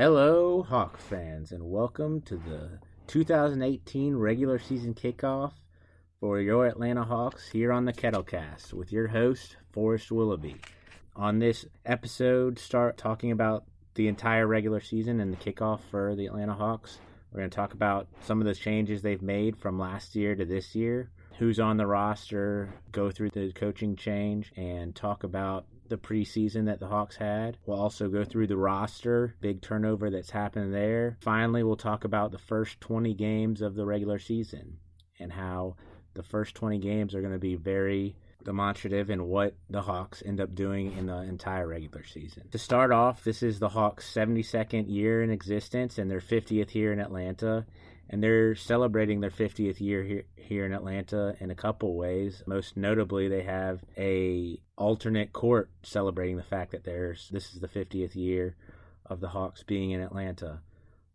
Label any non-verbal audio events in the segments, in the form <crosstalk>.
Hello, Hawks fans, and welcome to the 2018 regular season kickoff for your Atlanta Hawks here on the Kettlecast with your host, Forrest Willoughby. On this episode, start talking about the entire regular season and the kickoff for the Atlanta Hawks. We're going to talk about some of the changes they've made from last year to this year, who's on the roster, go through the coaching change, and talk about the preseason that the Hawks had. We'll also go through the roster, big turnover that's happened there. Finally, we'll talk about the first 20 games of the regular season and how the first 20 games are going to be very demonstrative in what the Hawks end up doing in the entire regular season. To start off, this is the Hawks' 72nd year in existence and their 50th here in Atlanta and they're celebrating their 50th year here, here in Atlanta in a couple ways. Most notably, they have a alternate court celebrating the fact that there's this is the 50th year of the Hawks being in Atlanta.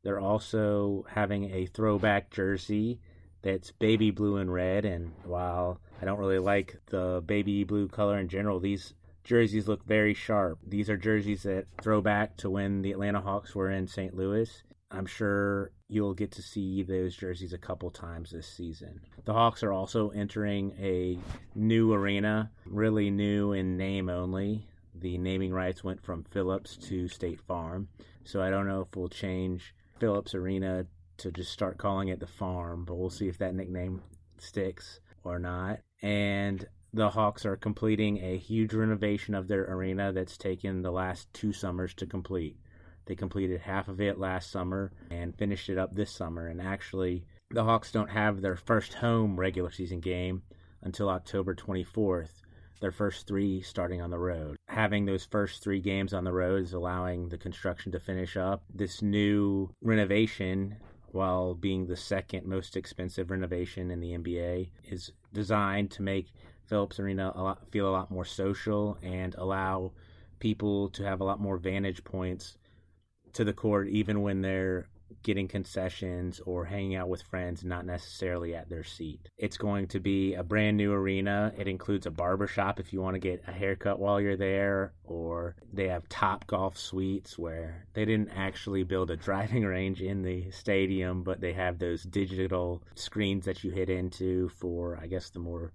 They're also having a throwback jersey that's baby blue and red. And while I don't really like the baby blue color in general, these jerseys look very sharp. These are jerseys that throw back to when the Atlanta Hawks were in St. Louis. I'm sure you'll get to see those jerseys a couple times this season. The Hawks are also entering a new arena, really new in name only. The naming rights went from Phillips to State Farm, so I don't know if we'll change Phillips Arena to just start calling it the Farm, but we'll see if that nickname sticks or not. And the Hawks are completing a huge renovation of their arena that's taken the last two summers to complete. They completed half of it last summer and finished it up this summer. And actually, the Hawks don't have their first home regular season game until October 24th. Their first three starting on the road. Having those first three games on the road is allowing the construction to finish up. This new renovation, while being the second most expensive renovation in the NBA, is designed to make Phillips Arena a lot, feel a lot more social and allow people to have a lot more vantage points to the court even when they're getting concessions or hanging out with friends, not necessarily at their seat. It's going to be a brand new arena. It includes a barber shop if you want to get a haircut while you're there, or they have Topgolf suites where they didn't actually build a <laughs> driving range in the stadium, but they have those digital screens that you hit into for, I guess, the more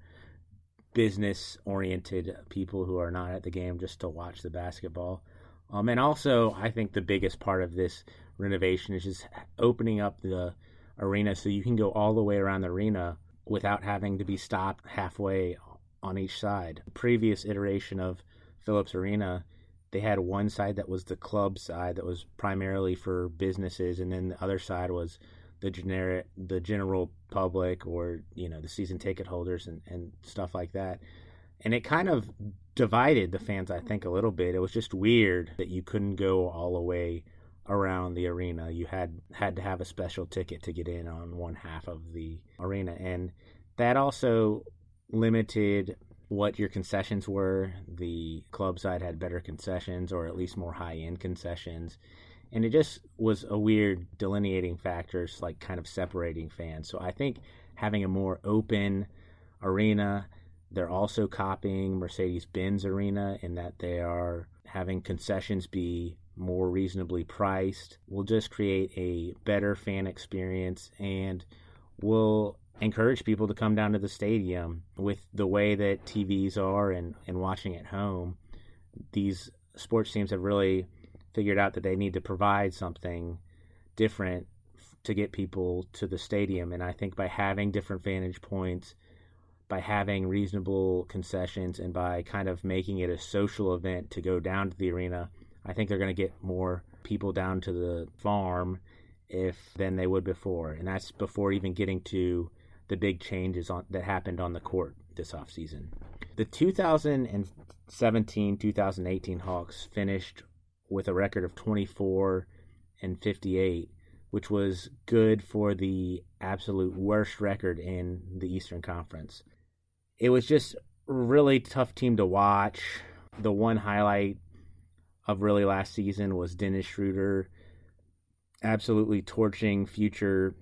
business oriented people who are not at the game just to watch the basketball. Um, and also, I think the biggest part of this renovation is just opening up the arena so you can go all the way around the arena without having to be stopped halfway on each side. The previous iteration of Phillips Arena, they had one side that was the club side that was primarily for businesses, and then the other side was the generic, the general public, or you know, the season ticket holders and, and stuff like that and it kind of divided the fans i think a little bit. It was just weird that you couldn't go all the way around the arena. You had had to have a special ticket to get in on one half of the arena and that also limited what your concessions were. The club side had better concessions or at least more high end concessions and it just was a weird delineating factors like kind of separating fans. So i think having a more open arena they're also copying Mercedes Benz Arena in that they are having concessions be more reasonably priced. We'll just create a better fan experience and we'll encourage people to come down to the stadium with the way that TVs are and, and watching at home. These sports teams have really figured out that they need to provide something different to get people to the stadium. And I think by having different vantage points by having reasonable concessions and by kind of making it a social event to go down to the arena, I think they're going to get more people down to the farm if than they would before, and that's before even getting to the big changes on, that happened on the court this offseason. The 2017-2018 Hawks finished with a record of 24 and 58, which was good for the absolute worst record in the Eastern Conference it was just really tough team to watch. The one highlight of really last season was Dennis Schroeder absolutely torching future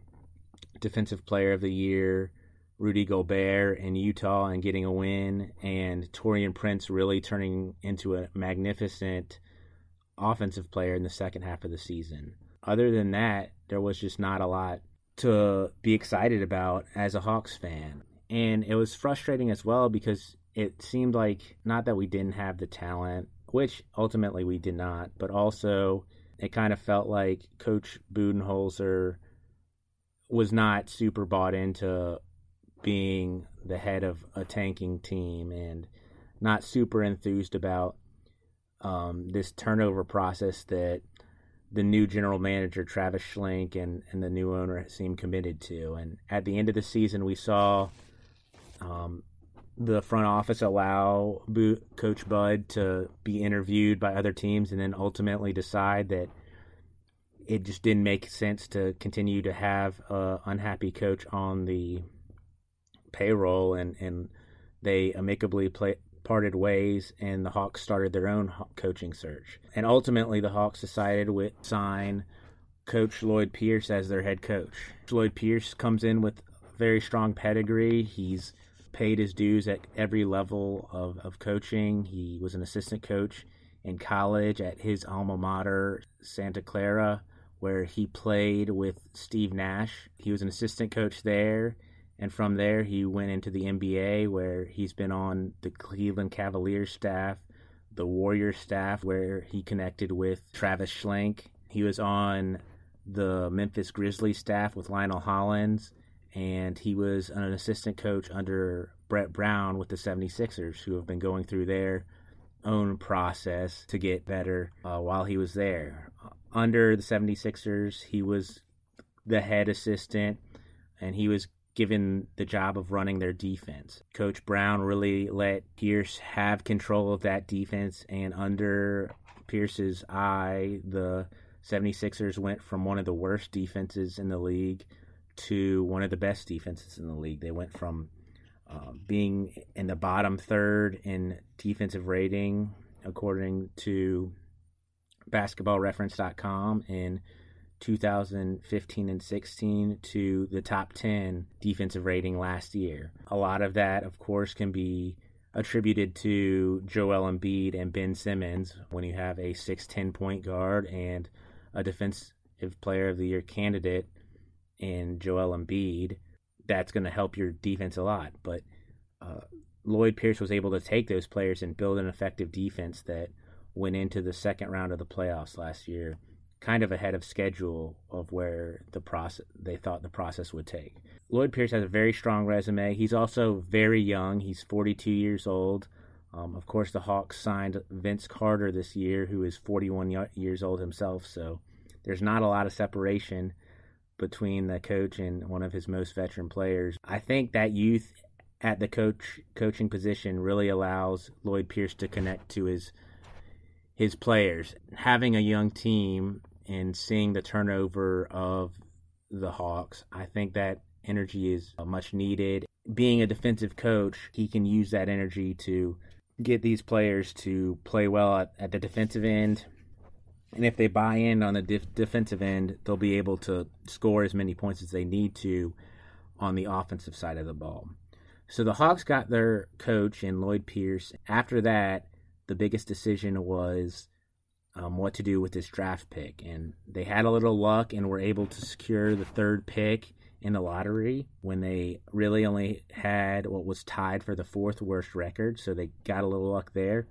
defensive player of the year Rudy Gobert in Utah and getting a win, and Taurean Prince really turning into a magnificent offensive player in the second half of the season. Other than that, there was just not a lot to be excited about as a Hawks fan. And it was frustrating as well because it seemed like not that we didn't have the talent, which ultimately we did not, but also it kind of felt like Coach Budenholzer was not super bought into being the head of a tanking team and not super enthused about um, this turnover process that the new general manager Travis Schlenk and, and the new owner seem committed to. And at the end of the season, we saw um, the front office allow Coach Bud to be interviewed by other teams, and then ultimately decide that it just didn't make sense to continue to have a unhappy coach on the payroll, and and they amicably play, parted ways, and the Hawks started their own coaching search. And ultimately, the Hawks decided to sign Coach Lloyd Pierce as their head coach. Lloyd Pierce comes in with very strong pedigree. He's paid his dues at every level of, of coaching. He was an assistant coach in college at his alma mater, Santa Clara, where he played with Steve Nash. He was an assistant coach there. And from there, he went into the NBA, where he's been on the Cleveland Cavaliers staff, the Warriors staff, where he connected with Travis Schlenk. He was on the Memphis Grizzlies staff with Lionel Hollins, and he was an assistant coach under Brett Brown with the 76ers, who have been going through their own process to get better uh, while he was there. Under the 76ers, he was the head assistant, and he was given the job of running their defense. Coach Brown really let Pierce have control of that defense, and under Pierce's eye, the 76ers went from one of the worst defenses in the league to one of the best defenses in the league. They went from uh, being in the bottom third in defensive rating, according to basketballreference.com, in 2015 and 16 to the top 10 defensive rating last year. A lot of that, of course, can be attributed to Joel Embiid and Ben Simmons when you have a 6'10 point guard and a defensive player of the year candidate in Joel Embiid. That's going to help your defense a lot. But uh, Lloyd Pierce was able to take those players and build an effective defense that went into the second round of the playoffs last year kind of ahead of schedule of where the process they thought the process would take. Lloyd Pierce has a very strong resume. He's also very young. He's 42 years old. Um, of course, the Hawks signed Vince Carter this year, who is 41 years old himself. So there's not a lot of separation between the coach and one of his most veteran players. I think that youth at the coach coaching position really allows Lloyd Pierce to connect to his his players. Having a young team and seeing the turnover of the Hawks, I think that energy is much needed. Being a defensive coach, he can use that energy to get these players to play well at, at the defensive end. And if they buy in on the def- defensive end, they'll be able to score as many points as they need to on the offensive side of the ball. So the Hawks got their coach in Lloyd Pierce. After that, the biggest decision was um, what to do with this draft pick. And they had a little luck and were able to secure the third pick in the lottery when they really only had what was tied for the fourth worst record. So they got a little luck there.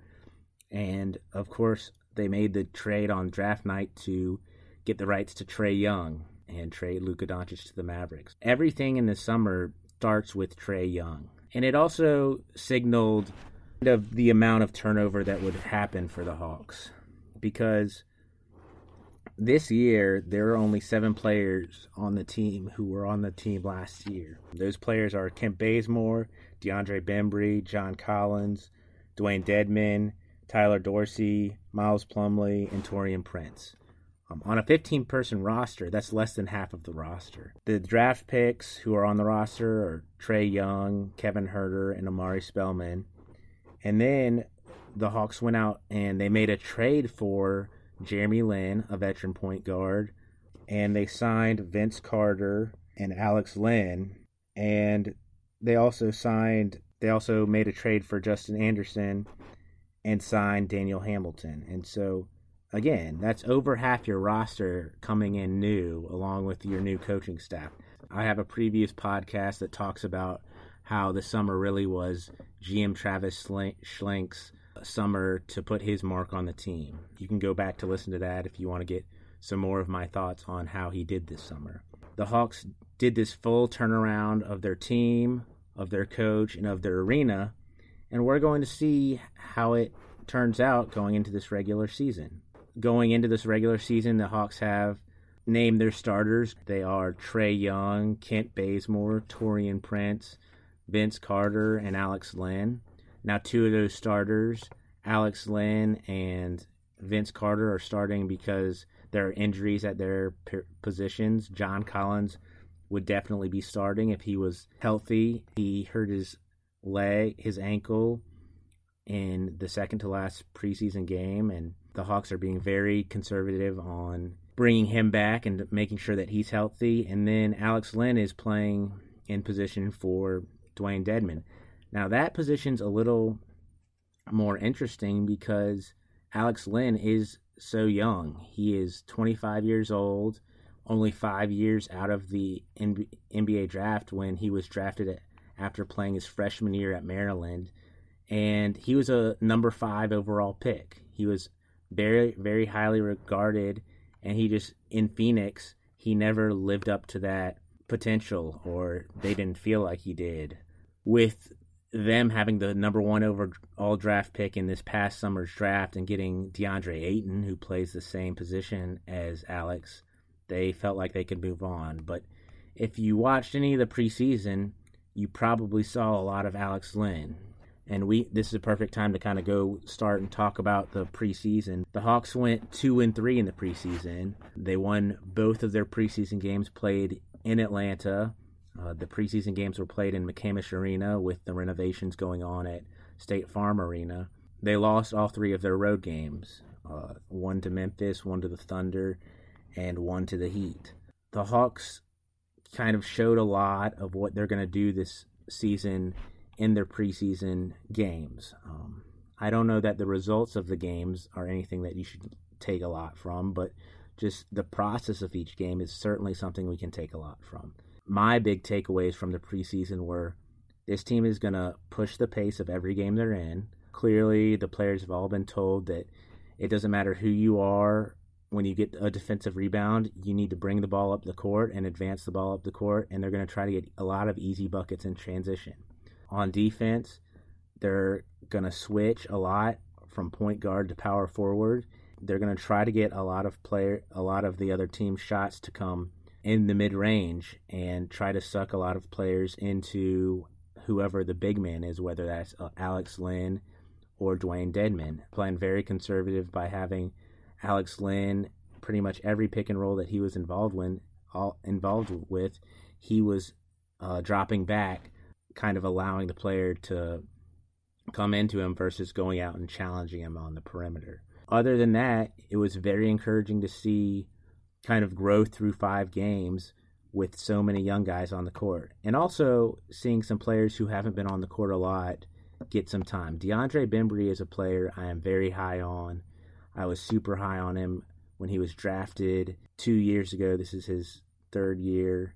And of course, they made the trade on draft night to get the rights to Trae Young and trade Luka Doncic to the Mavericks. Everything in the summer starts with Trae Young. And it also signaled of the amount of turnover that would happen for the Hawks because this year there are only seven players on the team who were on the team last year. Those players are Kent Bazemore, DeAndre Bembry, John Collins, Dwayne Dedmon, Tyler Dorsey, Miles Plumlee, and Taurean Prince. Um, on a 15 person roster, that's less than half of the roster. The draft picks who are on the roster are Trae Young, Kevin Huerter, and Omari Spellman. And then the Hawks went out and they made a trade for Jeremy Lin, a veteran point guard, and they signed Vince Carter and Alex Len, and they also signed they also made a trade for Justin Anderson and signed Daniel Hamilton. And so again, that's over half your roster coming in new, along with your new coaching staff. I have a previous podcast that talks about how the summer really was GM Travis Schlenk's summer to put his mark on the team. You can go back to listen to that if you want to get some more of my thoughts on how he did this summer. The Hawks did this full turnaround of their team, of their coach, and of their arena, and we're going to see how it turns out going into this regular season. Going into this regular season, the Hawks have named their starters. They are Trae Young, Kent Bazemore, Taurean Prince, Vince Carter, and Alex Len. Now, two of those starters, Alex Len and Vince Carter, are starting because there are injuries at their positions. John Collins would definitely be starting if he was healthy. He hurt his leg, his ankle in the second to last preseason game, and the Hawks are being very conservative on bringing him back and making sure that he's healthy. And then Alex Len is playing in position for Dwayne Dedmon. Now, that position's a little more interesting because Alex Len is so young. He is 25 years old, only five years out of the NBA draft when he was drafted after playing his freshman year at Maryland. And he was a number five overall pick. He was very, very highly regarded. And he just, in Phoenix, he never lived up to that potential, or they didn't feel like he did. With them having the number one overall draft pick in this past summer's draft and getting DeAndre Ayton, who plays the same position as Alex, they felt like they could move on. But if you watched any of the preseason, you probably saw a lot of Alex Len. And we this is a perfect time to kind of go start and talk about the preseason. The Hawks went two and three in the preseason. They won both of their preseason games played in Atlanta uh, the preseason games were played in McCamish Arena with the renovations going on at State Farm Arena. They lost all three of their road games uh, one to Memphis, one to the Thunder, and one to the Heat. The Hawks kind of showed a lot of what they're going to do this season in their preseason games. Um, I don't know that the results of the games are anything that you should take a lot from, but just the process of each game is certainly something we can take a lot from my big takeaways from the preseason were this team is going to push the pace of every game they're in. Clearly, the players have all been told that it doesn't matter who you are. When you get a defensive rebound, you need to bring the ball up the court and advance the ball up the court, and they're going to try to get a lot of easy buckets in transition. On defense, they're going to switch a lot from point guard to power forward. They're going to try to get a lot of player, a lot of the other team's shots to come in the mid range and try to suck a lot of players into whoever the big man is, whether that's uh, Alex Len or Dwayne Dedmon. Playing very conservative by having Alex Len, pretty much every pick and roll that he was involved with, all involved with, he was uh, dropping back, kind of allowing the player to come into him versus going out and challenging him on the perimeter. Other than that, it was very encouraging to see kind of growth through five games with so many young guys on the court. And also seeing some players who haven't been on the court a lot get some time. DeAndre Bembry is a player I am very high on. I was super high on him when he was drafted two years ago. This is his third year.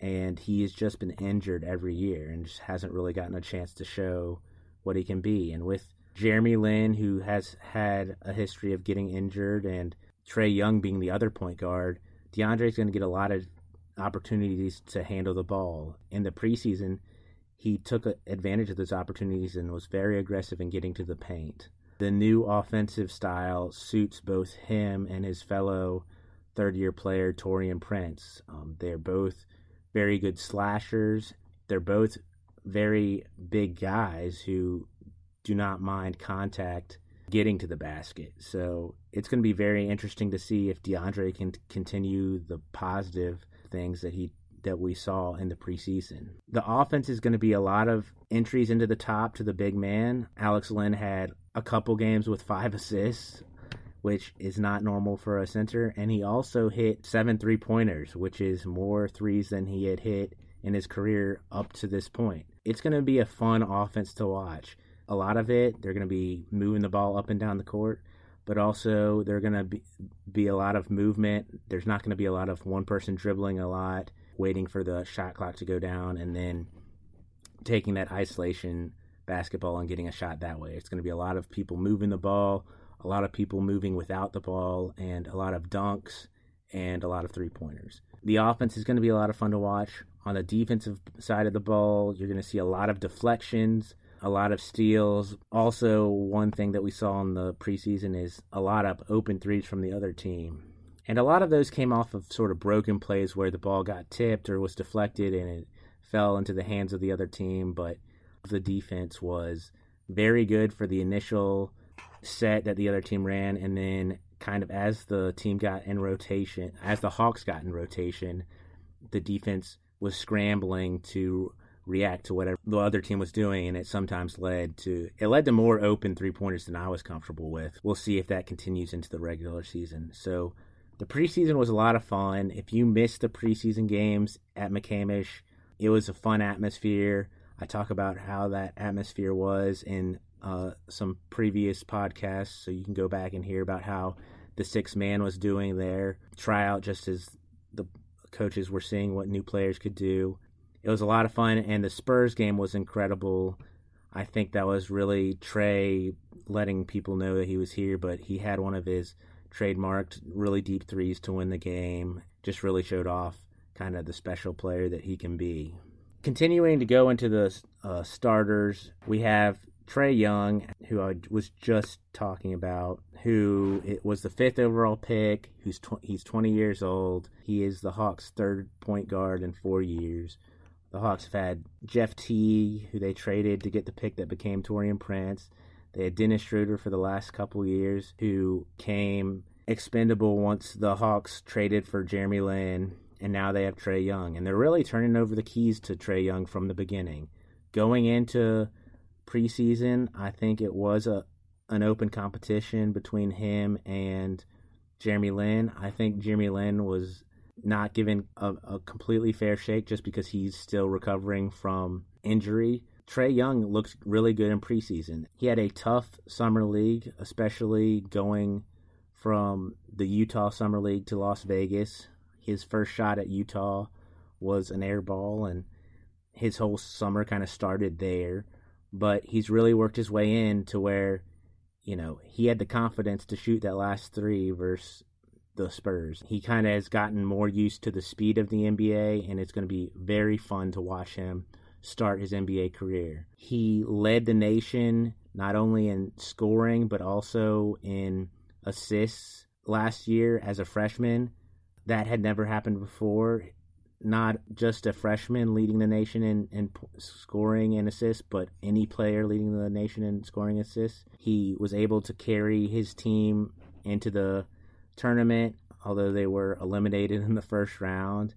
And he has just been injured every year and just hasn't really gotten a chance to show what he can be. And with Jeremy Lin, who has had a history of getting injured and Trae Young being the other point guard, DeAndre's going to get a lot of opportunities to handle the ball. In the preseason, he took advantage of those opportunities and was very aggressive in getting to the paint. The new offensive style suits both him and his fellow third year player, Taurean Prince. Um, they're both very good slashers. They're both very big guys who do not mind contact getting to the basket. So it's going to be very interesting to see if DeAndre can continue the positive things that he that we saw in the preseason. The offense is going to be a lot of entries into the top to the big man. Alex Len had a couple games with five assists, which is not normal for a center, and he also hit seven three pointers, which is more threes than he had hit in his career up to this point. It's going to be a fun offense to watch a lot of it. They're going to be moving the ball up and down the court. but also they're going to be, be a lot of movement. There's not going to be a lot of one person dribbling a lot, waiting for the shot clock to go down, and then taking that isolation basketball and getting a shot that way. It's going to be a lot of people moving the ball, a lot of people moving without the ball, and a lot of dunks and a lot of three pointers. The offense is going to be a lot of fun to watch. On the defensive side of the ball, you're going to see a lot of deflections, a lot of steals. Also, one thing that we saw in the preseason is a lot of open threes from the other team. And a lot of those came off of sort of broken plays where the ball got tipped or was deflected and it fell into the hands of the other team. But the defense was very good for the initial set that the other team ran. And then, kind of as the team got in rotation, as the Hawks got in rotation, the defense was scrambling to react to whatever the other team was doing and it sometimes led to it led to more open three pointers than I was comfortable with. We'll see if that continues into the regular season. So the preseason was a lot of fun. If you missed the preseason games at McCamish, it was a fun atmosphere. I talk about how that atmosphere was in uh, some previous podcasts, so you can go back and hear about how the six man was doing there. Tryout just as the coaches were seeing what new players could do it was a lot of fun, and the Spurs game was incredible. I think that was really Trae letting people know that he was here, but he had one of his trademarked really deep threes to win the game. Just really showed off kind of the special player that he can be. Continuing to go into the uh, starters, we have Trae Young, who I was just talking about, who it was the fifth overall pick. Who's tw- he's 20 years old. He is the Hawks' third point guard in four years. The Hawks have had Jeff Teague, who they traded to get the pick that became Taurean Prince. They had Dennis Schroeder for the last couple years, who came expendable once the Hawks traded for Jeremy Lin, and now they have Trae Young. And they're really turning over the keys to Trae Young from the beginning. Going into preseason, I think it was a an open competition between him and Jeremy Lin. I think Jeremy Lin was not given a, a completely fair shake just because he's still recovering from injury. Trae Young looked really good in preseason. He had a tough summer league, especially going from the Utah Summer League to Las Vegas. His first shot at Utah was an air ball, and his whole summer kind of started there. But he's really worked his way in to where, you know, he had the confidence to shoot that last three versus the Spurs. He kind of has gotten more used to the speed of the NBA, and it's going to be very fun to watch him start his NBA career. He led the nation not only in scoring, but also in assists last year as a freshman. That had never happened before. Not just a freshman leading the nation in, in scoring and assists, but any player leading the nation in scoring assists. He was able to carry his team into the tournament, although they were eliminated in the first round.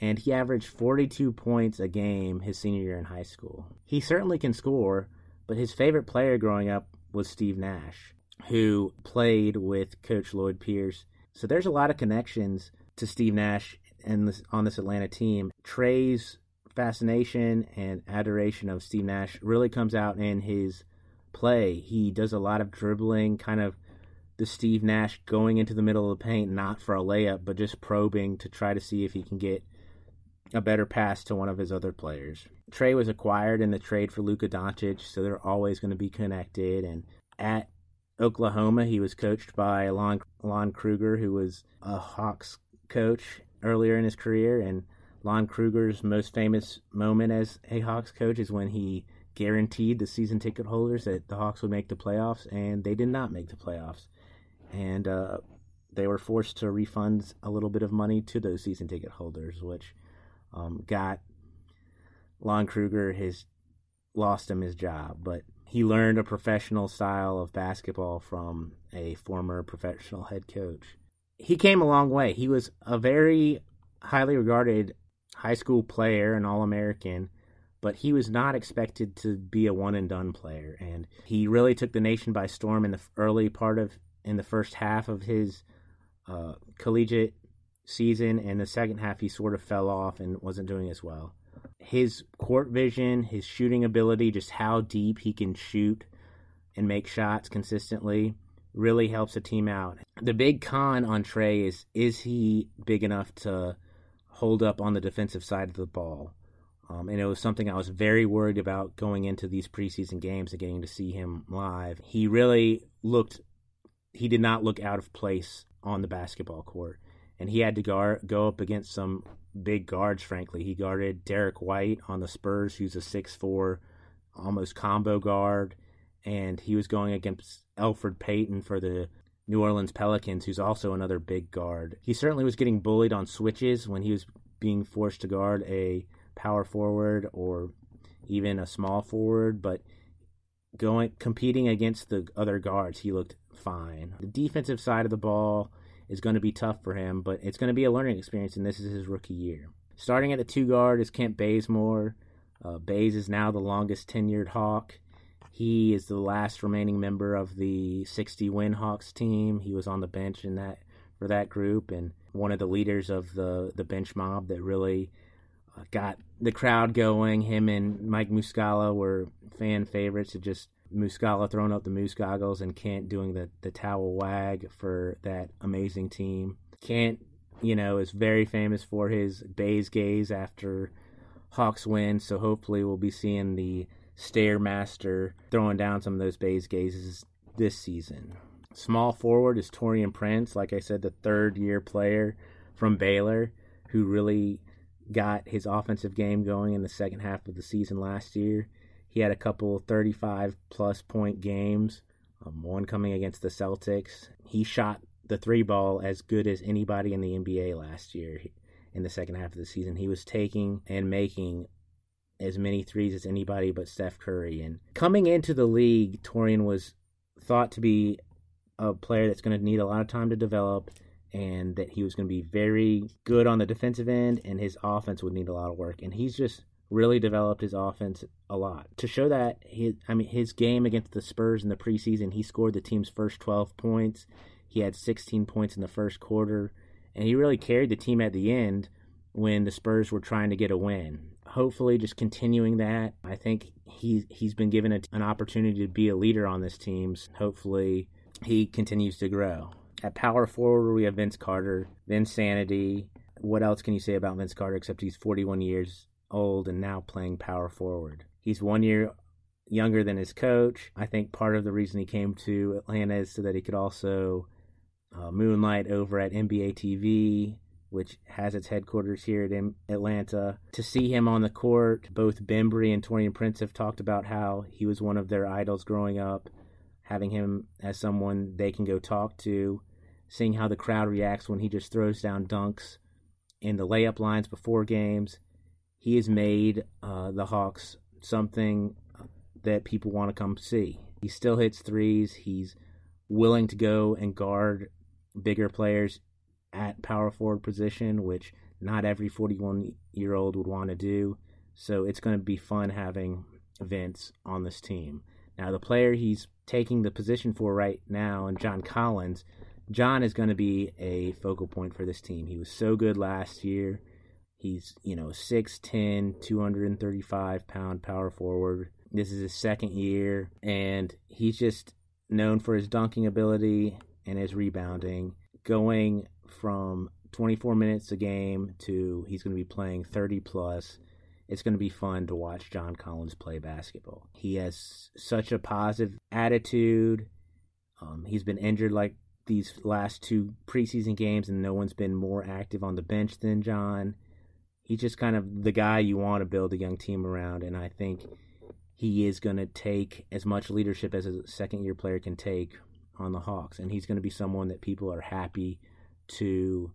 And he averaged 42 points a game his senior year in high school. He certainly can score, but his favorite player growing up was Steve Nash, who played with Coach Lloyd Pierce. So there's a lot of connections to Steve Nash and on this Atlanta team. Trae's fascination and adoration of Steve Nash really comes out in his play. He does a lot of dribbling, kind of the Steve Nash going into the middle of the paint, not for a layup, but just probing to try to see if he can get a better pass to one of his other players. Trae was acquired in the trade for Luka Doncic, so they're always going to be connected. And at Oklahoma, he was coached by Lon, Lon Kruger, who was a Hawks coach earlier in his career. And Lon Kruger's most famous moment as a Hawks coach is when he guaranteed the season ticket holders that the Hawks would make the playoffs, and they did not make the playoffs and uh, they were forced to refund a little bit of money to those season ticket holders, which um, got Lon Kruger his lost him his job, but he learned a professional style of basketball from a former professional head coach. He came a long way. He was a very highly regarded high school player, an All American, but he was not expected to be a one and done player. And he really took the nation by storm in the early part of in the first half of his uh, collegiate season, and the second half he sort of fell off and wasn't doing as well. His court vision, his shooting ability, just how deep he can shoot and make shots consistently really helps a team out. The big con on Trae is is he big enough to hold up on the defensive side of the ball? Um, and it was something I was very worried about going into these preseason games and getting to see him live. He really looked, he did not look out of place on the basketball court. And he had to guard, go up against some big guards, frankly. He guarded Derrick White on the Spurs, who's a six-four, almost combo guard. And he was going against Elfrid Payton for the New Orleans Pelicans, who's also another big guard. He certainly was getting bullied on switches when he was being forced to guard a power forward or even a small forward, but going competing against the other guards, he looked fine. The defensive side of the ball is going to be tough for him, but it's going to be a learning experience, and this is his rookie year. Starting at the two guard is Kent Bazemore. Uh, Bays is now the longest tenured Hawk. He is the last remaining member of the 60 win Hawks team. He was on the bench in that for that group and one of the leaders of the the bench mob that really uh, got the crowd going. Him and Mike Muscala were fan favorites. It just Muscala throwing up the moose goggles and Kent doing the, the towel wag for that amazing team. Kent, you know, is very famous for his Bays gaze after Hawks win, so hopefully we'll be seeing the Stairmaster throwing down some of those Bays gazes this season. Small forward is Taurean Prince, like I said, the third year player from Baylor who really got his offensive game going in the second half of the season last year. He had a couple 35 plus point games, um, one coming against the Celtics. He shot the three ball as good as anybody in the NBA last year in the second half of the season. He was taking and making as many threes as anybody but Steph Curry. And coming into the league, Taurean was thought to be a player that's going to need a lot of time to develop and that he was going to be very good on the defensive end and his offense would need a lot of work. And he's just really developed his offense a lot. To show that his I mean his game against the Spurs in the preseason he scored the team's first 12 points. He had 16 points in the first quarter and he really carried the team at the end when the Spurs were trying to get a win hopefully just continuing that I think he he's been given a, an opportunity to be a leader on this team hopefully he continues to grow at power forward, we have Vince Carter, Vinsanity. What else can you say about Vince Carter except he's 41 years old and now playing power forward? He's one year younger than his coach. I think part of the reason he came to Atlanta is so that he could also uh, moonlight over at NBA TV, which has its headquarters here at Atlanta. To see him on the court, both Bembry and Taurean Prince have talked about how he was one of their idols growing up, having him as someone they can go talk to seeing how the crowd reacts when he just throws down dunks in the layup lines before games. He has made uh, the Hawks something that people want to come see. He still hits threes. He's willing to go and guard bigger players at power forward position, which not every 41 year old would want to do. So it's going to be fun having Vince on this team. Now, the player he's taking the position for right now, and John Collins, John is going to be a focal point for this team. He was so good last year. He's, you know, 6'10, 235 pound power forward. This is his second year, and he's just known for his dunking ability and his rebounding. Going from 24 minutes a game to he's going to be playing 30 plus. It's going to be fun to watch John Collins play basketball. He has such a positive attitude. Um, he's been injured like these last two preseason games, and no one's been more active on the bench than John. He's just kind of the guy you want to build a young team around, and I think he is going to take as much leadership as a second year player can take on the Hawks, and he's going to be someone that people are happy to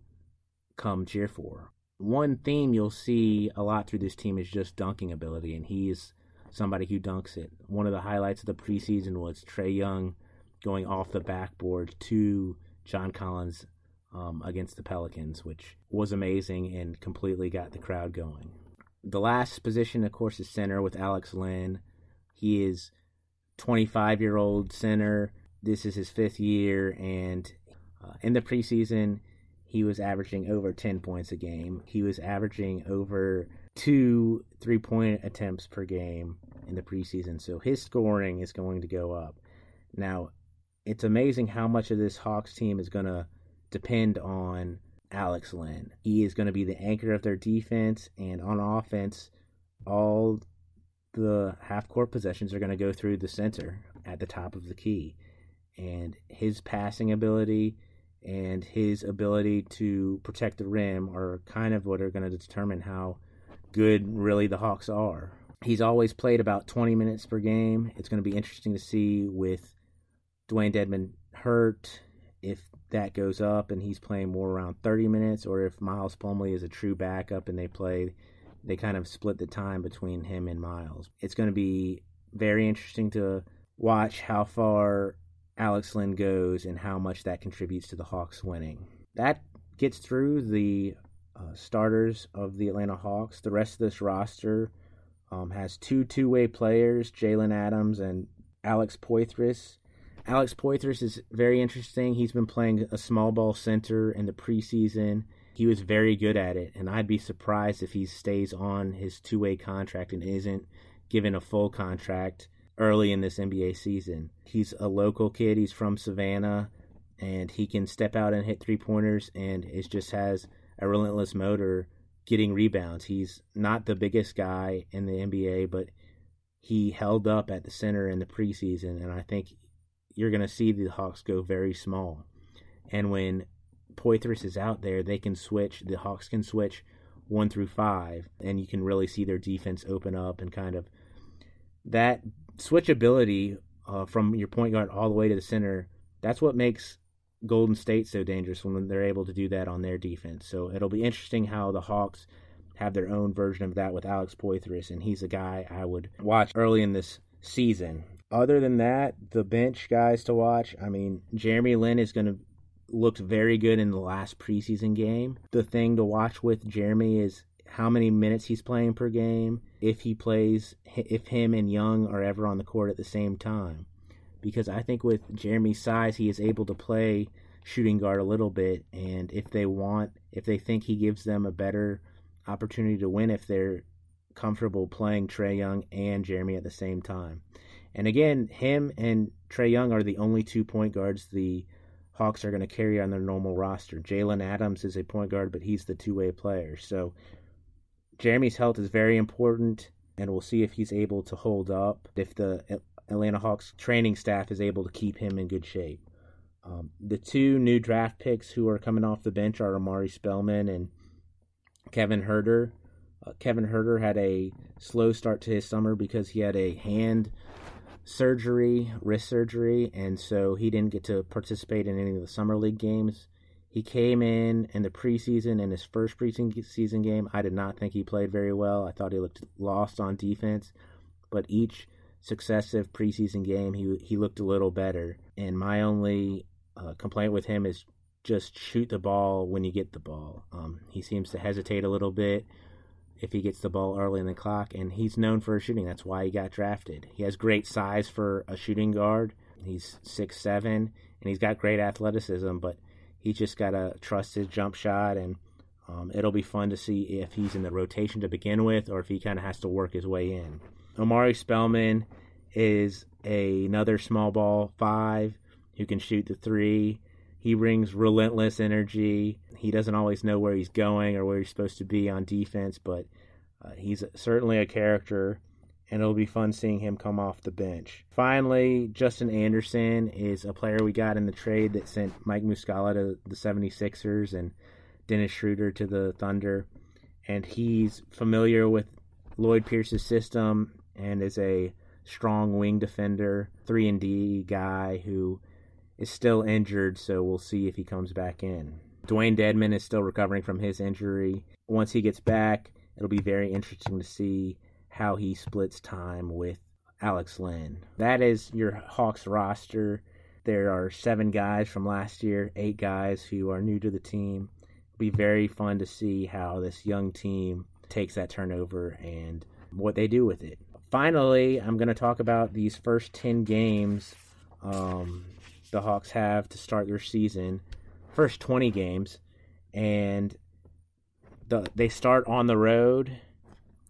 come cheer for. One theme you'll see a lot through this team is just dunking ability, and he is somebody who dunks it. One of the highlights of the preseason was Trae Young going off the backboard to John Collins um, against the Pelicans, which was amazing and completely got the crowd going. The last position, of course, is center with Alex Len. He is 25 year old center. This is his fifth year, and uh, in the preseason, he was averaging over 10 points a game. He was averaging over two three point attempts per game in the preseason, so his scoring is going to go up. Now, it's amazing how much of this Hawks team is going to depend on Alex Len. He is going to be the anchor of their defense, and on offense, all the half court possessions are going to go through the center at the top of the key. And his passing ability and his ability to protect the rim are kind of what are going to determine how good really the Hawks are. He's always played about 20 minutes per game. It's going to be interesting to see with Dwayne Dedmon hurt if that goes up and he's playing more around 30 minutes or if Miles Plumlee is a true backup and they play they kind of split the time between him and Miles. It's going to be very interesting to watch how far Alex Len goes and how much that contributes to the Hawks winning. That gets through the uh, starters of the Atlanta Hawks. The rest of this roster um, has two two way players, Jalen Adams and Alex Poythress. Alex Poythress is very interesting. He's been playing a small ball center in the preseason. He was very good at it, and I'd be surprised if he stays on his two way contract and isn't given a full contract early in this NBA season. He's a local kid, he's from Savannah, and he can step out and hit three pointers, and it just has a relentless motor getting rebounds. He's not the biggest guy in the NBA, but he held up at the center in the preseason, and I think you're going to see the Hawks go very small. And when Poythress is out there, they can switch. The Hawks can switch one through five, and you can really see their defense open up and kind of that switchability uh, from your point guard all the way to the center. That's what makes Golden State so dangerous when they're able to do that on their defense. So it'll be interesting how the Hawks have their own version of that with Alex Poythress, and he's a guy I would watch early in this season. Other than that, the bench guys to watch, I mean, Jeremy Lin is going to look very good in the last preseason game. The thing to watch with Jeremy is how many minutes he's playing per game, if he plays, if him and Young are ever on the court at the same time. Because I think with Jeremy's size, he is able to play shooting guard a little bit, and if they want, if they think he gives them a better opportunity to win, if they're comfortable playing Trae Young and Jeremy at the same time. And again, him and Trae Young are the only two point guards the Hawks are going to carry on their normal roster. Jalen Adams is a point guard, but he's the two way player. So Jeremy's health is very important, and we'll see if he's able to hold up, if the Atlanta Hawks training staff is able to keep him in good shape. Um, the two new draft picks who are coming off the bench are Omari Spellman and Kevin Huerter. Uh, Kevin Huerter had a slow start to his summer because he had a hand surgery, wrist surgery, and so he didn't get to participate in any of the summer league games. He came in in the preseason in his first preseason game. I did not think he played very well. I thought he looked lost on defense, but each successive preseason game he he looked a little better. And my only uh, complaint with him is just shoot the ball when you get the ball. Um, he seems to hesitate a little bit if he gets the ball early in the clock, and he's known for shooting. That's why he got drafted. He has great size for a shooting guard. He's six seven, and he's got great athleticism, but he just got to trust his jump shot, and um, it'll be fun to see if he's in the rotation to begin with, or if he kind of has to work his way in. Omari Spellman is a, another small ball five who can shoot the three. He brings relentless energy. He doesn't always know where he's going or where he's supposed to be on defense, but uh, he's certainly a character, and it'll be fun seeing him come off the bench. Finally, Justin Anderson is a player we got in the trade that sent Mike Muscala to the 76ers and Dennis Schroeder to the Thunder, and he's familiar with Lloyd Pierce's system and is a strong wing defender, 3 and D guy who is still injured, so we'll see if he comes back in. Dwayne Dedmon is still recovering from his injury. Once he gets back, it'll be very interesting to see how he splits time with Alex Len. That is your Hawks roster. There are seven guys from last year, eight guys who are new to the team. It'll be very fun to see how this young team takes that turnover and what they do with it. Finally, I'm going to talk about these first 10 games um, the Hawks have to start their season, first 20 games, and the they start on the road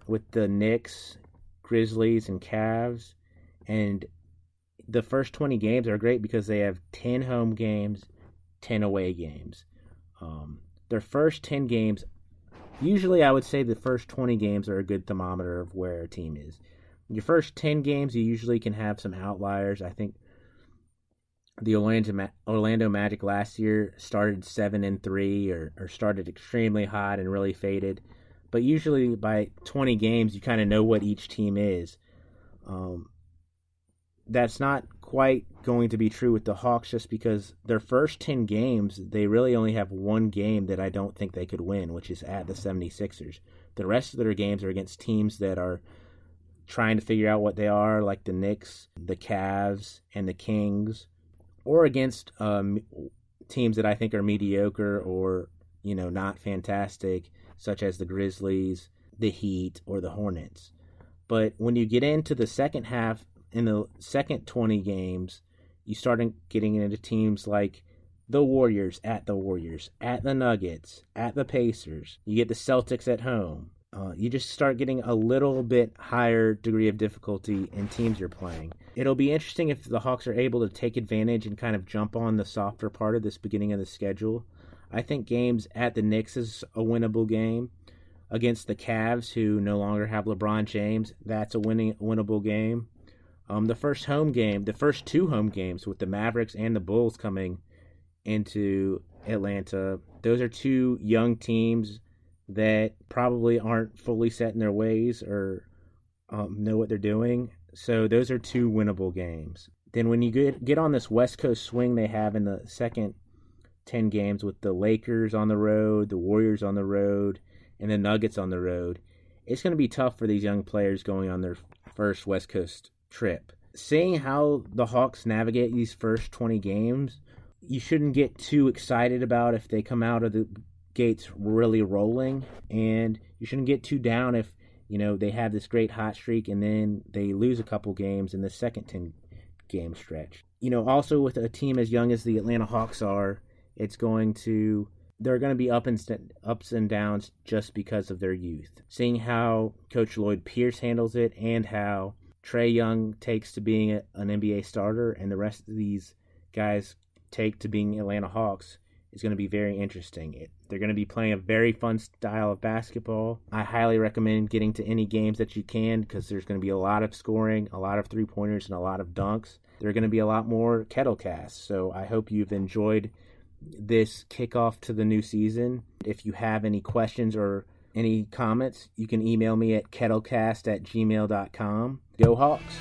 with the Knicks, Grizzlies, and Cavs, and the first 20 games are great because they have 10 home games, 10 away games. Um, their first 10 games, usually I would say the first 20 games are a good thermometer of where a team is. Your first 10 games, you usually can have some outliers. I think the Orlando, Orlando Magic last year started 7 and 3 or, or started extremely hot and really faded. But usually by 20 games, you kind of know what each team is. Um, that's not quite going to be true with the Hawks just because their first 10 games, they really only have one game that I don't think they could win, which is at the 76ers. The rest of their games are against teams that are trying to figure out what they are, like the Knicks, the Cavs, and the Kings, or against um, teams that I think are mediocre or, you know, not fantastic, such as the Grizzlies, the Heat, or the Hornets. But when you get into the second half in the second 20 games, you start getting into teams like the Warriors at the Warriors, at the Nuggets, at the Pacers. You get the Celtics at home. Uh, you just start getting a little bit higher degree of difficulty in teams you're playing. It'll be interesting if the Hawks are able to take advantage and kind of jump on the softer part of this beginning of the schedule. I think games at the Knicks is a winnable game. Against the Cavs, who no longer have LeBron James, that's a winning winnable game. Um, the first home game, the first two home games with the Mavericks and the Bulls coming into Atlanta, those are two young teams that probably aren't fully set in their ways or um, know what they're doing. So those are two winnable games. Then when you get get on this West Coast swing they have in the second ten games with the Lakers on the road, the Warriors on the road, and the Nuggets on the road, it's going to be tough for these young players going on their first West Coast trip. Seeing how the Hawks navigate these first 20 games, you shouldn't get too excited about if they come out of the gates really rolling, and you shouldn't get too down if you know they have this great hot streak and then they lose a couple games in the second 10 game stretch. You know, also with a team as young as the Atlanta Hawks are, it's going to there are going to be up and st- ups and downs just because of their youth. Seeing how Coach Lloyd Pierce handles it and how Trae Young takes to being a, an NBA starter and the rest of these guys take to being Atlanta Hawks is going to be very interesting. It, they're going to be playing a very fun style of basketball. I highly recommend getting to any games that you can because there's going to be a lot of scoring, a lot of three pointers, and a lot of dunks. There are going to be a lot more kettle casts. So I hope you've enjoyed this kickoff to the new season. If you have any questions or any comments, you can email me at kettlecast at gmail.com. Go Hawks!